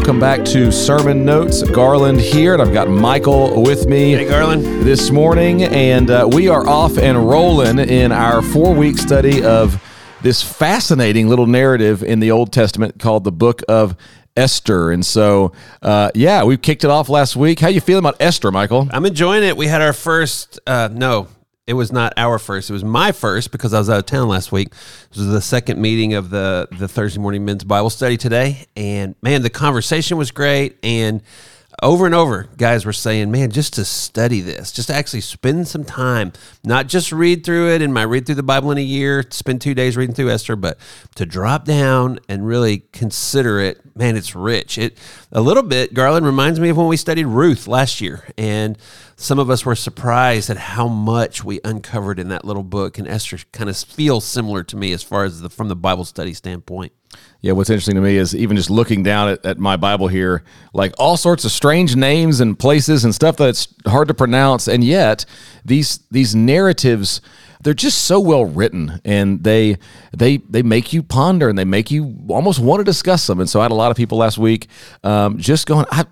welcome back to Sermon Notes. Garland here, and I've got Michael with me. Hey, Garland. This morning, and uh, we are off and rolling in our four week study of this fascinating little narrative in the Old Testament called the Book of Esther. And so, uh, yeah, we kicked it off last week. How you feeling about Esther, Michael? I'm enjoying it. We had our first, uh, no, it was not our first. It was my first because I was out of town last week. This was the second meeting of the the Thursday morning men's Bible study today, and man, the conversation was great. And over and over, guys were saying, man, just to study this, just to actually spend some time, not just read through it in my read through the Bible in a year, spend two days reading through Esther, but to drop down and really consider it. Man, it's rich. It a little bit, Garland reminds me of when we studied Ruth last year. And some of us were surprised at how much we uncovered in that little book. And Esther kind of feels similar to me as far as the from the Bible study standpoint. Yeah, what's interesting to me is even just looking down at, at, my Bible here, like all sorts of strange names and places and stuff that's hard to pronounce, and yet these these narratives they're just so well written and they they they make you ponder and they make you almost want to discuss them. And so I had a lot of people last week um, just going, I,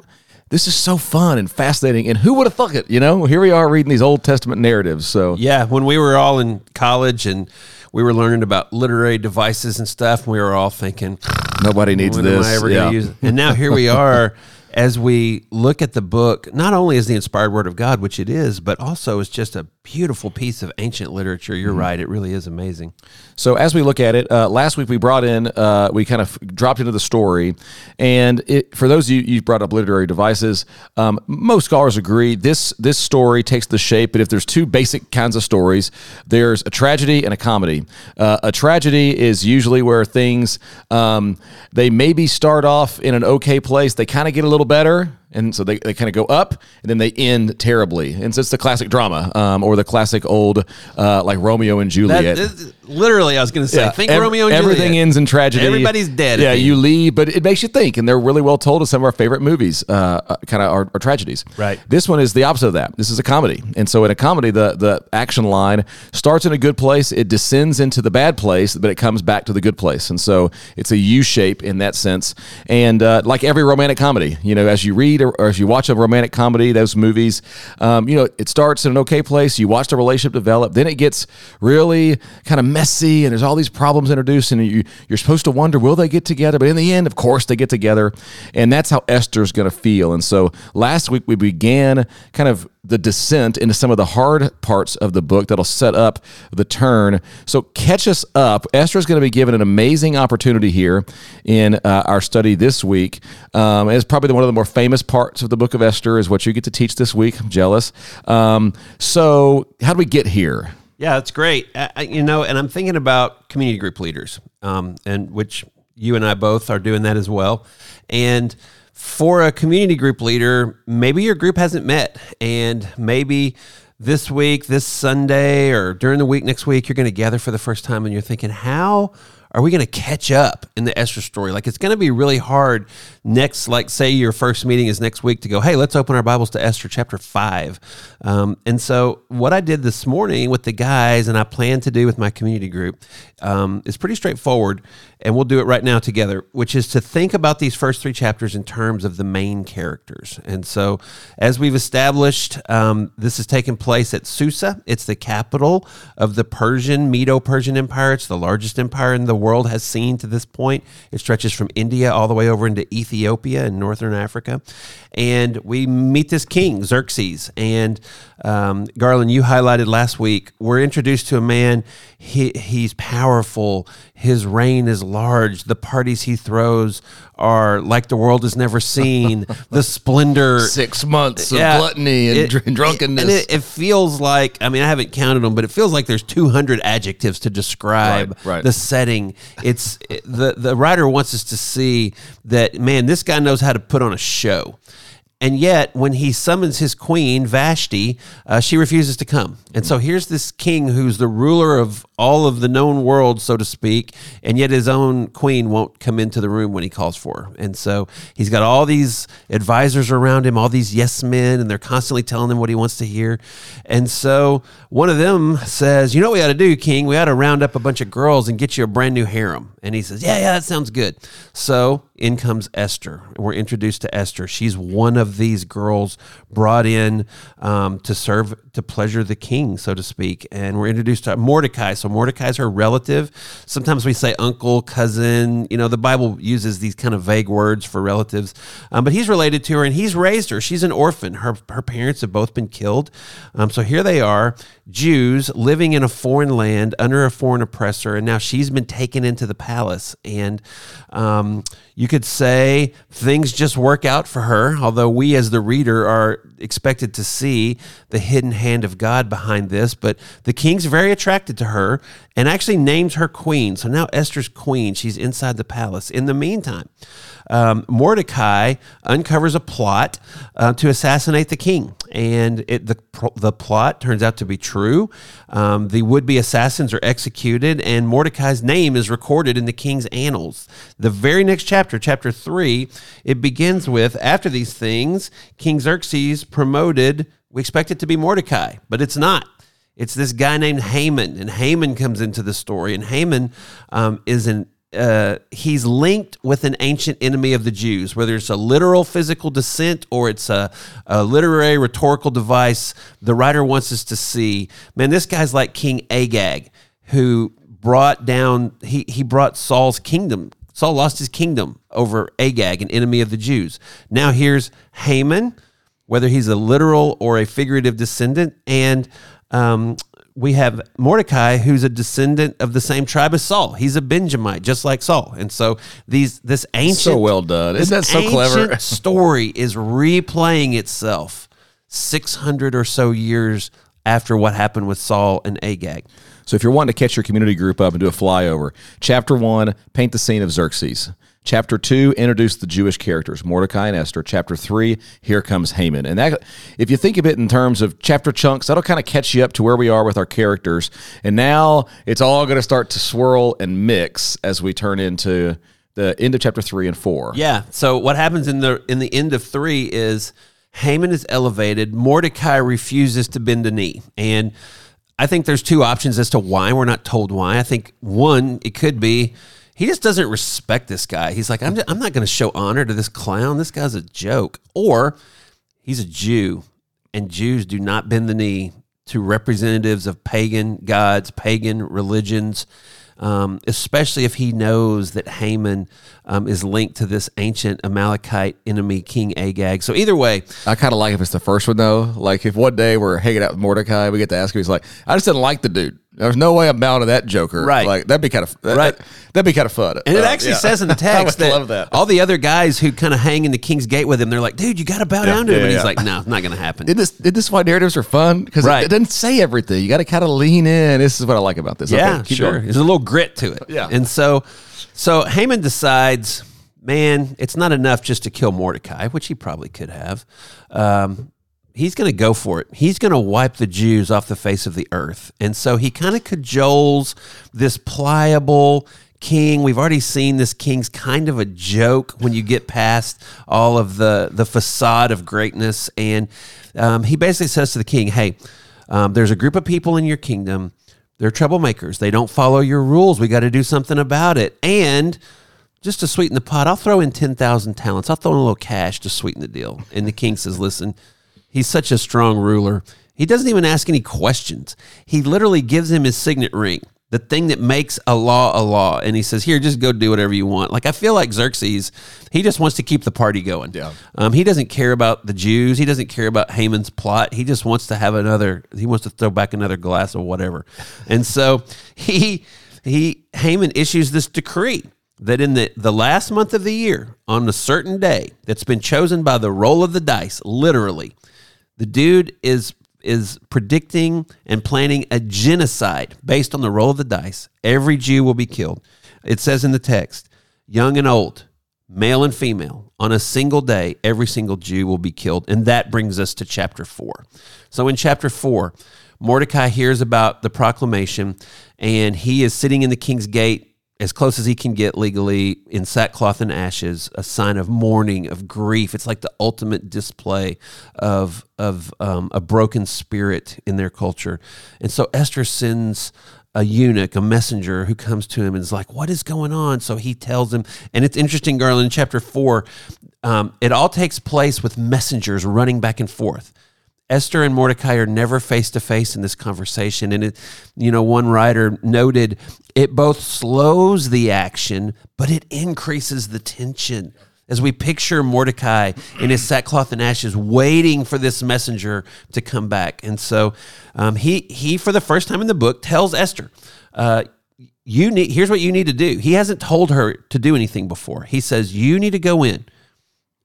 this is so fun and fascinating. And who would have thought it? You know, here we are reading these Old Testament narratives. So yeah, when we were all in college and we were learning about literary devices and stuff, and we were all thinking, nobody needs this. Am I ever yeah. use it? And now here we are. as we look at the book, not only as the inspired word of God, which it is, but also as just a beautiful piece of ancient literature. You're mm-hmm. right; it really is amazing. So as we look at it, uh, last week we brought in, uh, we kind of dropped into the story, and it, for those of you you brought up literary devices, um, most scholars agree this this story takes the shape. But if there's two basic kinds of stories, there's a tragedy and a comedy. Uh, a tragedy is usually where things um, they maybe start off in an okay place, they kind of get a little better, and so they, they kind of go up and then they end terribly. And so it's the classic drama um, or the classic old uh, like romeo and juliet. that, literally i was going to say yeah, think ev- romeo and everything juliet. ends in tragedy. Everybody's dead yeah you leave but it makes you think and they're really well told in some of our favorite movies uh, uh kind of are, are, tragedies. Right. This one is the opposite of that. This is a comedy. And so in a comedy the the action line starts in a good place it descends into the bad place but it comes back to the good place. And so it's a u shape in that sense. And uh, like every romantic comedy you know as you read read or, or, if you watch a romantic comedy, those movies, um, you know, it starts in an okay place. You watch the relationship develop, then it gets really kind of messy, and there's all these problems introduced, and you, you're supposed to wonder, will they get together? But in the end, of course, they get together, and that's how Esther's going to feel. And so last week we began kind of the descent into some of the hard parts of the book that'll set up the turn. So catch us up. Esther is going to be given an amazing opportunity here in uh, our study this week. Um, it's probably one of the more famous parts of the book of Esther is what you get to teach this week. I'm jealous. Um, so how do we get here? Yeah, that's great. I, you know, and I'm thinking about community group leaders, um, and which you and I both are doing that as well. And for a community group leader, maybe your group hasn't met, and maybe this week, this Sunday, or during the week next week, you're going to gather for the first time, and you're thinking, how are we going to catch up in the Esther story? Like it's going to be really hard next, like say your first meeting is next week to go, hey, let's open our Bibles to Esther chapter five. Um, and so what I did this morning with the guys and I plan to do with my community group um, is pretty straightforward. And we'll do it right now together, which is to think about these first three chapters in terms of the main characters. And so as we've established, um, this is taking place at Susa. It's the capital of the Persian, Medo-Persian Empire. It's the largest empire in the world has seen to this point. It stretches from India all the way over into Ethiopia and northern Africa. And we meet this king, Xerxes. And um, Garland, you highlighted last week, we're introduced to a man, he, he's powerful, his reign is large, the parties he throws are like the world has never seen, the splendor. Six months of yeah, gluttony and it, drunkenness. And it, it, feels like, I mean, I haven't counted them, but it feels like there's 200 adjectives to describe right, right. the setting. It's the, the writer wants us to see that, man, this guy knows how to put on a show And yet, when he summons his queen, Vashti, uh, she refuses to come. And so here's this king who's the ruler of all of the known world, so to speak, and yet his own queen won't come into the room when he calls for her. And so he's got all these advisors around him, all these yes men, and they're constantly telling him what he wants to hear. And so one of them says, You know what we ought to do, king? We ought to round up a bunch of girls and get you a brand new harem. And he says, Yeah, yeah, that sounds good. So in comes Esther. We're introduced to Esther. She's one of these girls brought in um, to serve, to pleasure the king, so to speak. And we're introduced to Mordecai. So Mordecai's her relative. Sometimes we say uncle, cousin. You know, the Bible uses these kind of vague words for relatives. Um, but he's related to her and he's raised her. She's an orphan. Her, her parents have both been killed. Um, so here they are, Jews living in a foreign land under a foreign oppressor. And now she's been taken into the palace. And um, you could say things just work out for her, although we as the reader are expected to see the hidden hand of God behind this. But the king's very attracted to her and actually names her queen. So now Esther's queen. She's inside the palace. In the meantime, um, Mordecai uncovers a plot uh, to assassinate the king, and it, the the plot turns out to be true. Um, the would be assassins are executed, and Mordecai's name is recorded in the king's annals. The very next chapter, chapter three, it begins with after these things, King Xerxes promoted. We expect it to be Mordecai, but it's not. It's this guy named Haman, and Haman comes into the story, and Haman um, is an uh, he's linked with an ancient enemy of the Jews, whether it's a literal physical descent or it's a, a, literary rhetorical device. The writer wants us to see, man, this guy's like King Agag, who brought down he he brought Saul's kingdom. Saul lost his kingdom over Agag, an enemy of the Jews. Now here's Haman, whether he's a literal or a figurative descendant, and um, we have Mordecai, who's a descendant of the same tribe as Saul. He's a Benjamite, just like Saul. And so these this ancient so well done. Isn't that so clever? story is replaying itself 600 or so years after what happened with Saul and Agag. So if you're wanting to catch your community group up and do a flyover, chapter one, paint the scene of Xerxes. Chapter two, introduced the Jewish characters, Mordecai and Esther. Chapter three, here comes Haman. And that, if you think of it in terms of chapter chunks, that'll kind of catch you up to where we are with our characters. And now it's all going to start to swirl and mix as we turn into the end of chapter three and four. Yeah. So what happens in the in the end of three is Haman is elevated. Mordecai refuses to bend a knee, and I think there's two options as to why we're not told why. I think one, it could be he just doesn't respect this guy. He's like, I'm, just, I'm not going to show honor to this clown. This guy's a joke. Or he's a Jew, and Jews do not bend the knee to representatives of pagan gods, pagan religions um, especially if he knows that Haman um, is linked to this ancient Amalekite enemy, King Agag. So either way, I kind of like if it's the first one though. Like if one day we're hanging out with Mordecai, we get to ask him. He's like, I just didn't like the dude. There's no way I'm to that Joker. Right. Like that'd be kind of that, right. That'd be kind of fun. And it uh, actually yeah. says in the text that, that, all the other guys who kind of hang in the King's Gate with him, they're like, "Dude, you got to bow yeah, down to yeah, him." And he's like, "No, it's not going to happen." Did this? Did this why narratives are fun? Because right. it, it, doesn't say everything. You got to kind of lean in. This is what I like about this. Yeah, okay, sure. Going. There's a little grit to it. Yeah. And so, so Haman decides, man, it's not enough just to kill Mordecai, which he probably could have. Um, he's going to go for it. He's going to wipe the Jews off the face of the earth. And so he kind of cajoles this pliable king. We've already seen this king's kind of a joke when you get past all of the, the facade of greatness. And um, he basically says to the king, Hey, um, there's a group of people in your kingdom. They're troublemakers. They don't follow your rules. We got to do something about it. And just to sweeten the pot, I'll throw in 10,000 talents. I'll throw in a little cash to sweeten the deal. And the king says, Listen, He's such a strong ruler. He doesn't even ask any questions. He literally gives him his signet ring, the thing that makes a law a law. And he says, Here, just go do whatever you want. Like, I feel like Xerxes, he just wants to keep the party going. Yeah. Um, he doesn't care about the Jews. He doesn't care about Haman's plot. He just wants to have another, he wants to throw back another glass of whatever. And so he, he, Haman issues this decree that in the, the last month of the year, on a certain day that's been chosen by the roll of the dice, literally, the dude is is predicting and planning a genocide based on the roll of the dice. Every Jew will be killed. It says in the text, young and old, male and female, on a single day, every single Jew will be killed. And that brings us to chapter four. So in chapter four, Mordecai hears about the proclamation and he is sitting in the king's gate as close as he can get legally in sackcloth and ashes, a sign of mourning, of grief. It's like the ultimate display of of um, a broken spirit in their culture. And so Esther sends a eunuch, a messenger who comes to him and is like, What is going on? So he tells him, and it's interesting, Garland, in chapter four, um, it all takes place with messengers running back and forth. Esther and Mordecai are never face to face in this conversation. And it, you know, one writer noted it both slows the action, but it increases the tension. As we picture Mordecai in his sackcloth and ashes, waiting for this messenger to come back, and so um, he he for the first time in the book tells Esther, uh, "You need here's what you need to do." He hasn't told her to do anything before. He says, "You need to go in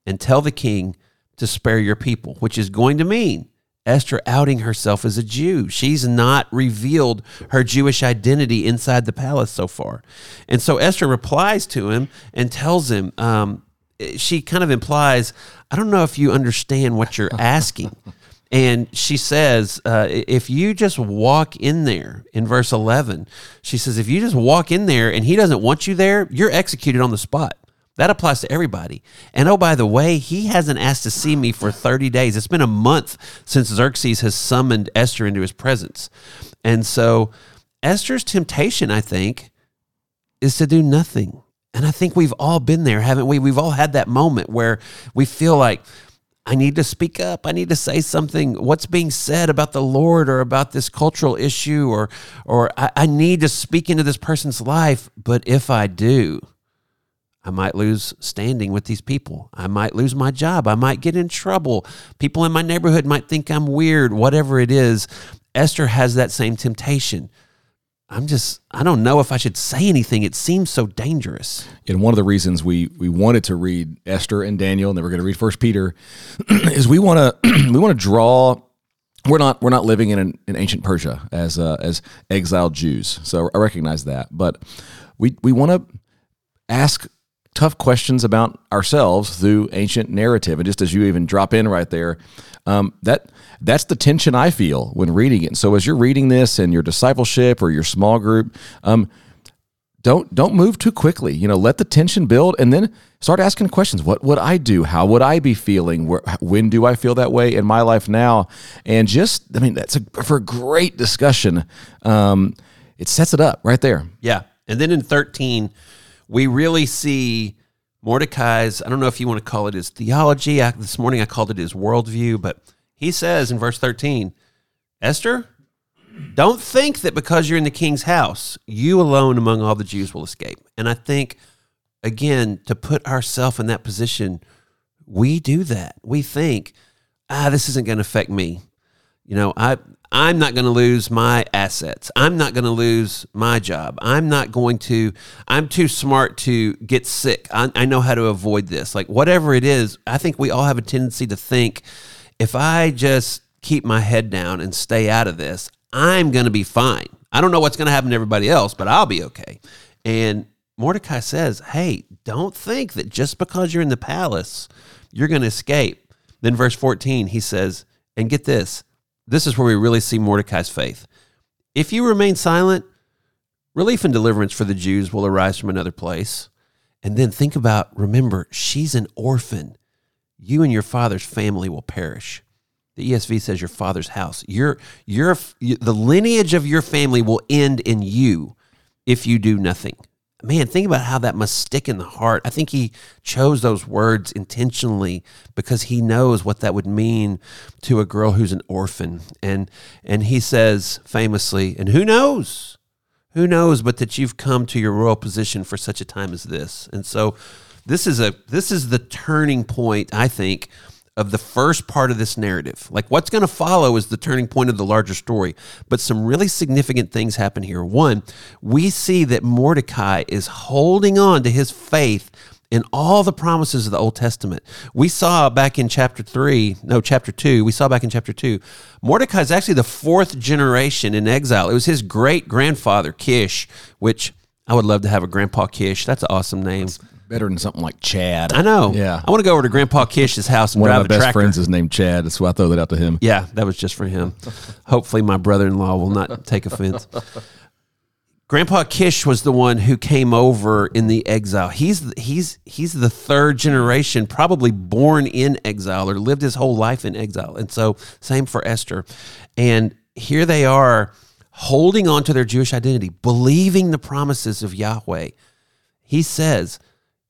and tell the king to spare your people," which is going to mean Esther outing herself as a Jew. She's not revealed her Jewish identity inside the palace so far. And so Esther replies to him and tells him, um, she kind of implies, I don't know if you understand what you're asking. And she says, uh, if you just walk in there in verse 11, she says, if you just walk in there and he doesn't want you there, you're executed on the spot. That applies to everybody. And oh, by the way, he hasn't asked to see me for 30 days. It's been a month since Xerxes has summoned Esther into his presence. And so Esther's temptation, I think, is to do nothing. And I think we've all been there, haven't we? We've all had that moment where we feel like, I need to speak up. I need to say something. What's being said about the Lord or about this cultural issue, or, or I, I need to speak into this person's life. But if I do, I might lose standing with these people. I might lose my job. I might get in trouble. People in my neighborhood might think I'm weird, whatever it is. Esther has that same temptation. I'm just, I don't know if I should say anything. It seems so dangerous. And one of the reasons we we wanted to read Esther and Daniel, and then we're going to read First Peter, is we want to we want to draw. We're not we're not living in an, in ancient Persia as uh, as exiled Jews, so I recognize that. But we we want to ask tough questions about ourselves through ancient narrative. And just as you even drop in right there, um, that that's the tension I feel when reading it. And so as you're reading this in your discipleship or your small group, um, don't don't move too quickly. You know, let the tension build, and then start asking questions. What would I do? How would I be feeling? Where, when do I feel that way in my life now? And just, I mean, that's a, for a great discussion. Um, it sets it up right there. Yeah, and then in thirteen we really see Mordecai's, I don't know if you want to call it his theology. I, this morning I called it his worldview, but he says in verse 13, Esther, don't think that because you're in the king's house, you alone among all the Jews will escape. And I think, again, to put ourselves in that position, we do that. We think, ah, this isn't going to affect me. You know, I I'm not going to lose my assets. I'm not going to lose my job. I'm not going to, I'm too smart to get sick. I, I, know how to avoid this. Like, whatever it is, I think we all have a tendency to think if I just keep my head down and stay out of this, I'm going to be fine. I don't know what's going to happen to everybody else, but I'll be okay. And Mordecai says, hey, don't think that just because you're in the palace, you're going to escape. Then, verse 14, he says, and get this this is where we really see Mordecai's faith. If you remain silent, relief and deliverance for the Jews will arise from another place. And then think about remember, she's an orphan. You and your father's family will perish. The ESV says your father's house. Your, your, the lineage of your family will end in you if you do nothing man, think about how that must stick in the heart. I think he chose those words intentionally because he knows what that would mean to a girl who's an orphan. And and he says famously, and who knows? Who knows but that you've come to your royal position for such a time as this. And so this is a this is the turning point, I think, of the first part of this narrative. Like what's going to follow is the turning point of the larger story. But some really significant things happen here. One, we see that Mordecai is holding on to his faith in all the promises of the Old Testament. We saw back in chapter 3, no, chapter 2, we saw back in chapter 2, Mordecai is actually the fourth generation in exile. It was his great grandfather, Kish, which I would love to have a grandpa Kish. That's an awesome name. That's Better than something like Chad. I know. Yeah. I want to go over to Grandpa Kish's house and One of drive my a best tractor. friends is named Chad. That's why I throw that out to him. Yeah, that was just for him. Hopefully, my brother in law will not take offense. Grandpa Kish was the one who came over in the exile. He's he's he's the third generation, probably born in exile or lived his whole life in exile. And so, same for Esther. And here they are, holding on to their Jewish identity, believing the promises of Yahweh. He says,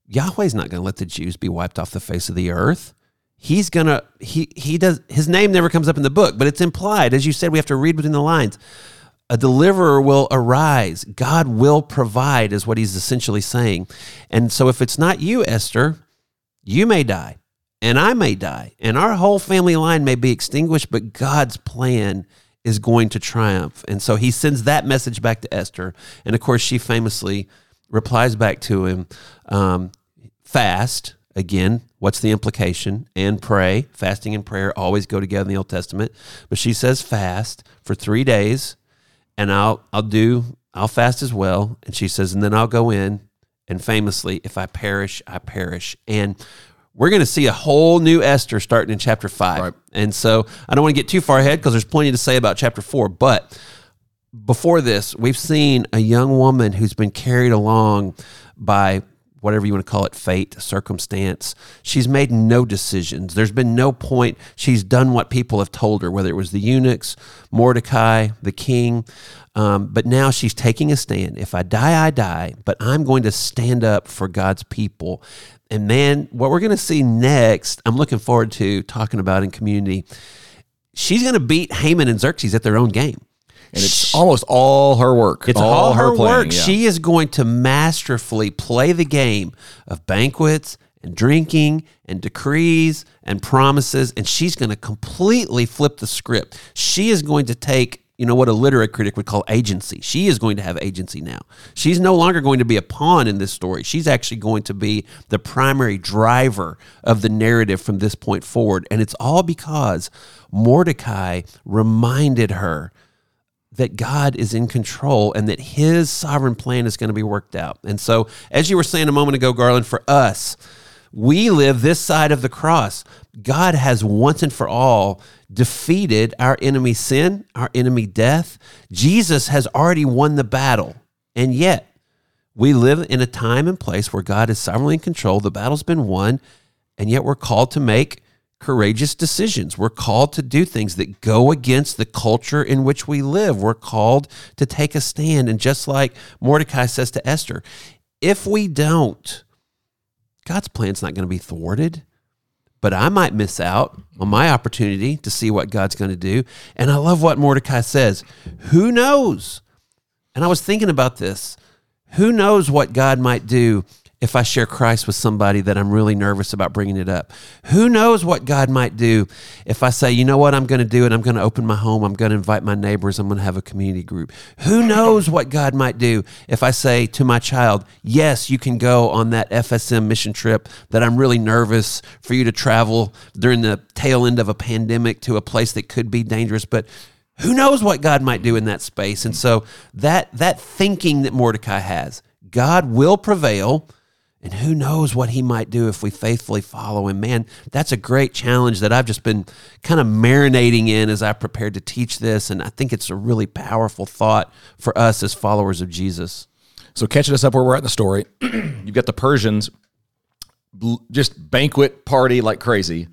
Yahweh's not going to let the Jews be wiped off the face of the earth. He's going to he he does his name never comes up in the book, but it's implied as you said we have to read between the lines. A deliverer will arise. God will provide is what he's essentially saying. And so if it's not you, Esther, you may die and I may die and our whole family line may be extinguished, but God's plan is going to triumph. And so he sends that message back to Esther. And of course, she famously replies back to him um, fast. Again, what's the implication? And pray. Fasting and prayer always go together in the Old Testament. But she says fast for three days, and I'll I'll do I'll fast as well. And she says, and then I'll go in. And famously, if I perish, I perish. And we're going to see a whole new Esther starting in chapter five. Right. And so I don't want to get too far ahead because there's plenty to say about chapter four. But before this, we've seen a young woman who's been carried along by whatever you want to call it fate, circumstance. She's made no decisions. There's been no point. She's done what people have told her, whether it was the eunuchs, Mordecai, the king. Um, but now she's taking a stand. If I die, I die, but I'm going to stand up for God's people. And man, what we're going to see next, I'm looking forward to talking about in community. She's going to beat Haman and Xerxes at their own game. And it's almost all her work. It's all, her, playing, work. yeah. She is going to masterfully play the game of banquets and drinking and decrees and promises, and she's going to completely flip the script. She is going to take, you know, what a literary critic would call agency. She is going to have agency now. She's no longer going to be a pawn in this story. She's actually going to be the primary driver of the narrative from this point forward. And it's all because Mordecai reminded her that God is in control and that his sovereign plan is going to be worked out. And so, as you were saying a moment ago, Garland, for us, we live this side of the cross. God has once and for all defeated our enemy sin, our enemy death. Jesus has already won the battle. And yet, we live in a time and place where God is sovereignly in control. The battle's been won, and yet we're called to make courageous decisions. We're called to do things that go against the culture in which we live. We're called to take a stand. And just like Mordecai says to Esther, if we don't, God's plan's not going to be thwarted. But I might miss out on my opportunity to see what God's going to do. And I love what Mordecai says. Who knows? And I was thinking about this. Who knows what God might do if I share Christ with somebody that I'm really nervous about bringing it up? Who knows what God might do if I say, you know what, I'm going to do it. I'm going to open my home. I'm going to invite my neighbors. I'm going to have a community group. Who knows what God might do if I say to my child, yes, you can go on that FSM mission trip that I'm really nervous for you to travel during the tail end of a pandemic to a place that could be dangerous, but who knows what God might do in that space? And so that that thinking that Mordecai has, God will prevail. And who knows what he might do if we faithfully follow him? Man, that's a great challenge that I've just been kind of marinating in as I prepared to teach this. And I think it's a really powerful thought for us as followers of Jesus. So catching us up where we're at in the story, you've got the Persians just banquet party like crazy.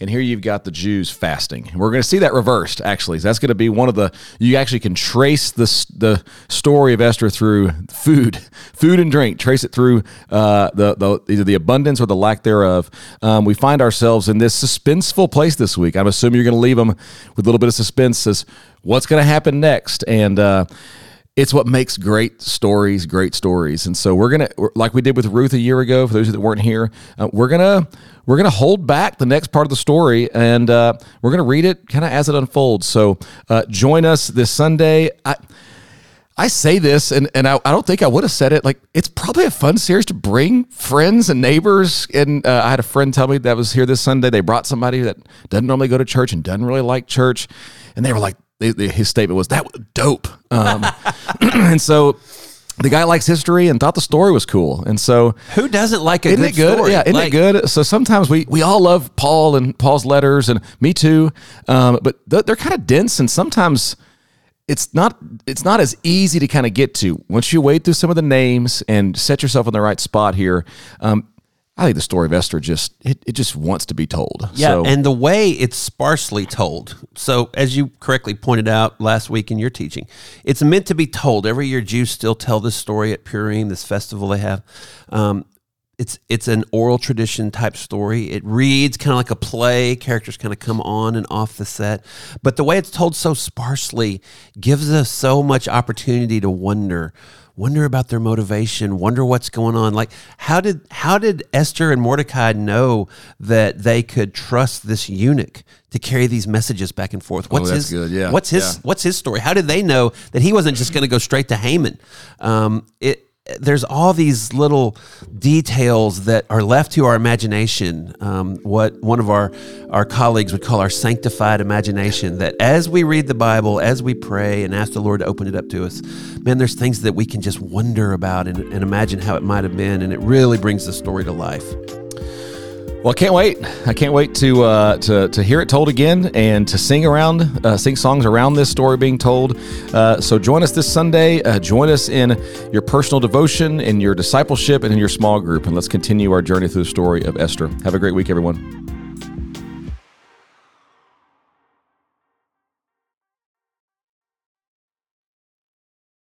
And here you've got the Jews fasting. And we're going to see that reversed, actually. That's going to be one of the, you actually can trace the, the story of Esther through food, food and drink, trace it through uh, the, the, either the abundance or the lack thereof. Um, we find ourselves in this suspenseful place this week. I'm assuming you're going to leave them with a little bit of suspense as what's going to happen next. And, uh, it's what makes great stories great stories and so we're gonna like we did with ruth a year ago for those that weren't here uh, we're gonna we're gonna hold back the next part of the story and uh, we're gonna read it kind of as it unfolds so uh, join us this sunday i I say this, and, and I, I don't think I would have said it. Like, it's probably a fun series to bring friends and neighbors. And uh, I had a friend tell me that was here this Sunday. They brought somebody that doesn't normally go to church and doesn't really like church. And they were like, his statement was, that was dope. Um, and so the guy likes history and thought the story was cool. And so Who doesn't like a isn't good, it good? story? Yeah, isn't Like, it good? So sometimes we we all love Paul and Paul's letters, and me too. Um, but th- they're kind of dense, and sometimes it's not it's not as easy to kind of get to once you wade through some of the names and set yourself in the right spot here. Um, I think the story of Esther just it, it just wants to be told. Yeah, so, and the way it's sparsely told. So, as you correctly pointed out last week in your teaching, it's meant to be told. Every year, Jews still tell this story at Purim, this festival they have. Um, it's it's an oral tradition type story. It reads kind of like a play. Characters kind of come on and off the set, but the way it's told so sparsely gives us so much opportunity to wonder wonder about their motivation wonder what's going on. Like how did how did esther and mordecai know that they could trust this eunuch to carry these messages back and forth? What's that's his good, yeah, what's his yeah. what's his story? How did they know that he wasn't just going to go straight to haman? Um, it there's all these little details that are left to our imagination. Um, what one of our our colleagues would call our sanctified imagination. That as we read the Bible, as we pray and ask the Lord to open it up to us, man, there's things that we can just wonder about and, and imagine how it might have been, and it really brings the story to life. Well, I can't wait. I can't wait to uh, to to hear it told again and to sing around, uh, sing songs around this story being told. Uh, so join us this Sunday. Uh, join us in your personal devotion, in your discipleship, and in your small group, and let's continue our journey through the story of Esther. Have a great week, everyone.